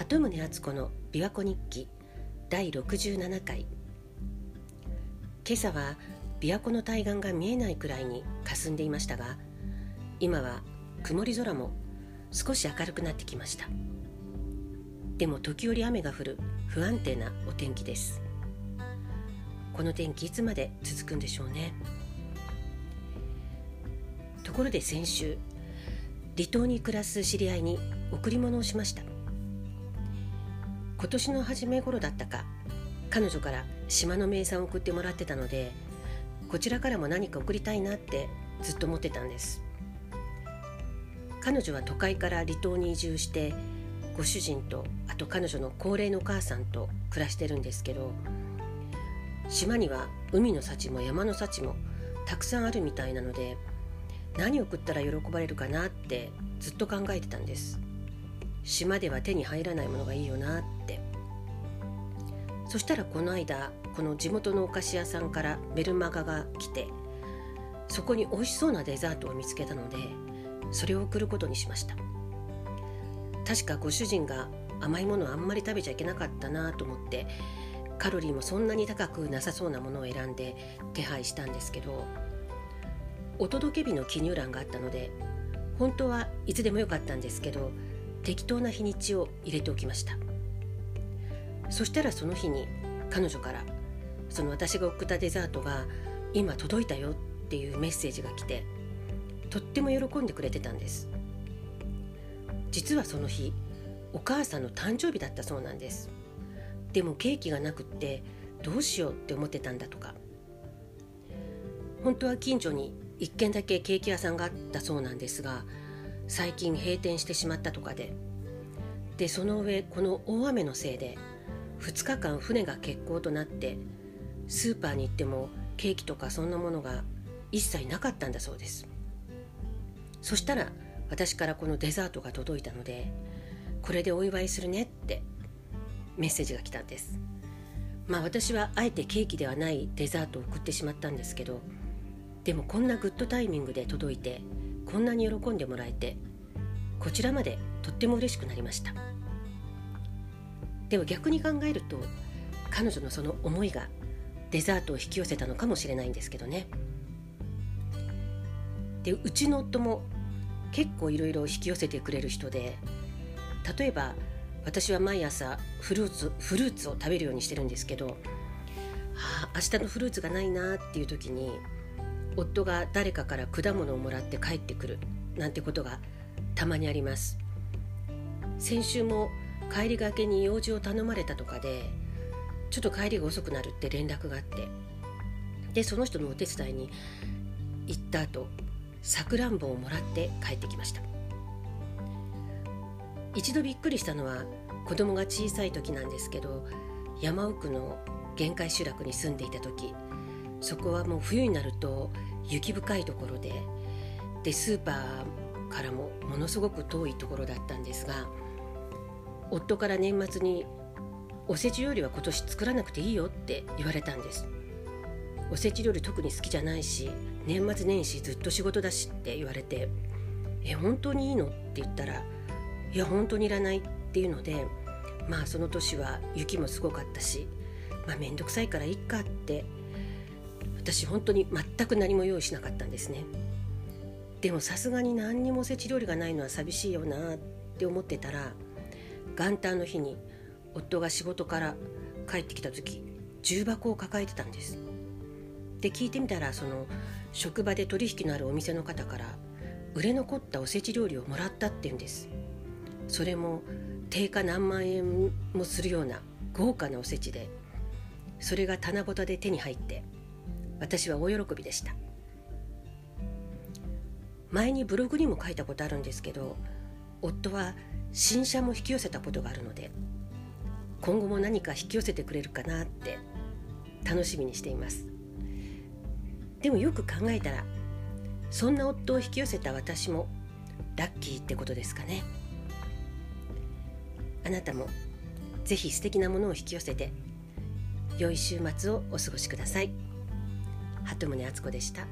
鳩宗敦子の琵琶湖日記第67回。今朝は琵琶湖の対岸が見えないくらいに霞んでいましたが今は曇り空も少し明るくなってきました。でも時折雨が降る不安定なお天気です。この天気いつまで続くんでしょうね。ところで先週離島に暮らす知り合いに贈り物をしました。今年の初め頃だったか。彼女から島の名産を送ってもらってたのでこちらからも何か送りたいなってずっと思ってたんです。彼女は都会から離島に移住してご主人とあと彼女の高齢のお母さんと暮らしてるんですけど島には海の幸も山の幸もたくさんあるみたいなので何を送ったら喜ばれるかなってずっと考えてたんです。島では手に入らないものがいいよなって。そしたらこの間この地元のお菓子屋さんからメルマガが来てそこに美味しそうなデザートを見つけたのでそれを送ることにしました。確かご主人が甘いものあんまり食べちゃいけなかったなと思ってカロリーもそんなに高くなさそうなものを選んで手配したんですけどお届け日の記入欄があったので本当はいつでもよかったんですけど適当な日にちを入れておきました。そしたらその日に彼女からその私が送ったデザートが今届いたよっていうメッセージが来てとっても喜んでくれてたんです。実はその日お母さんの誕生日だったそうなんです。でもケーキがなくってどうしようって思ってたんだとか。本当は近所に1軒だけケーキ屋さんがあったそうなんですが最近閉店してしまったとかで。でその上この大雨のせいで2日間船が欠航となってスーパーに行ってもケーキとかそんなものが一切なかったんだそうです。そしたら私からこのデザートが届いたのでこれでお祝いするねってメッセージが来たんです。まあ私はあえてケーキではないデザートを送ってしまったんですけどでもこんなグッドタイミングで届いてこんなに喜んでもらえてこちらまでとっても嬉しくなりました。でも逆に考えると彼女のその思いがデザートを引き寄せたのかもしれないんですけどね。でうちの夫も結構いろいろ引き寄せてくれる人で例えば私は毎朝フルーツフルーツを食べるようにしてるんですけど、はあ、明日のフルーツがないなっていう時に夫が誰かから果物をもらって帰ってくるなんてことがたまにあります。先週も帰りがけに用事を頼まれたとかでちょっと帰りが遅くなるって連絡があって。でその人のお手伝いに行った後さくらんぼをもらって帰ってきました。一度びっくりしたのは子供が小さい時なんですけど山奥の限界集落に住んでいた時そこはもう冬になると雪深いところででスーパーからもものすごく遠いところだったんですが夫から年末に「おせち料理は今年作らなくていいよ」って言われたんですおせち料理特に好きじゃないし年末年始ずっと仕事だしって言われて「え本当にいいの?」って言ったら「いや本当にいらない」っていうのでまあその年は雪もすごかったしまあ面倒くさいからいっかって私本当に全く何も用意しなかったんですねでもさすがに何にもおせち料理がないのは寂しいよなって思ってたら元旦の日に夫が仕事から帰ってきた時重箱を抱えてたんです。で聞いてみたらその職場で取引のあるお店の方から売れ残ったおせち料理をもらったって言うんです。それも定価何万円もするような豪華なおせちでそれが棚ぼたで手に入って私は大喜びでした。前にブログにも書いたことあるんですけど夫は新車も引き寄せたことがあるので今後も何か引き寄せてくれるかなって楽しみにしていますでもよく考えたらそんな夫を引き寄せた私もラッキーってことですかねあなたもぜひ素敵なものを引き寄せて良い週末をお過ごしください。鳩宗敦子でした。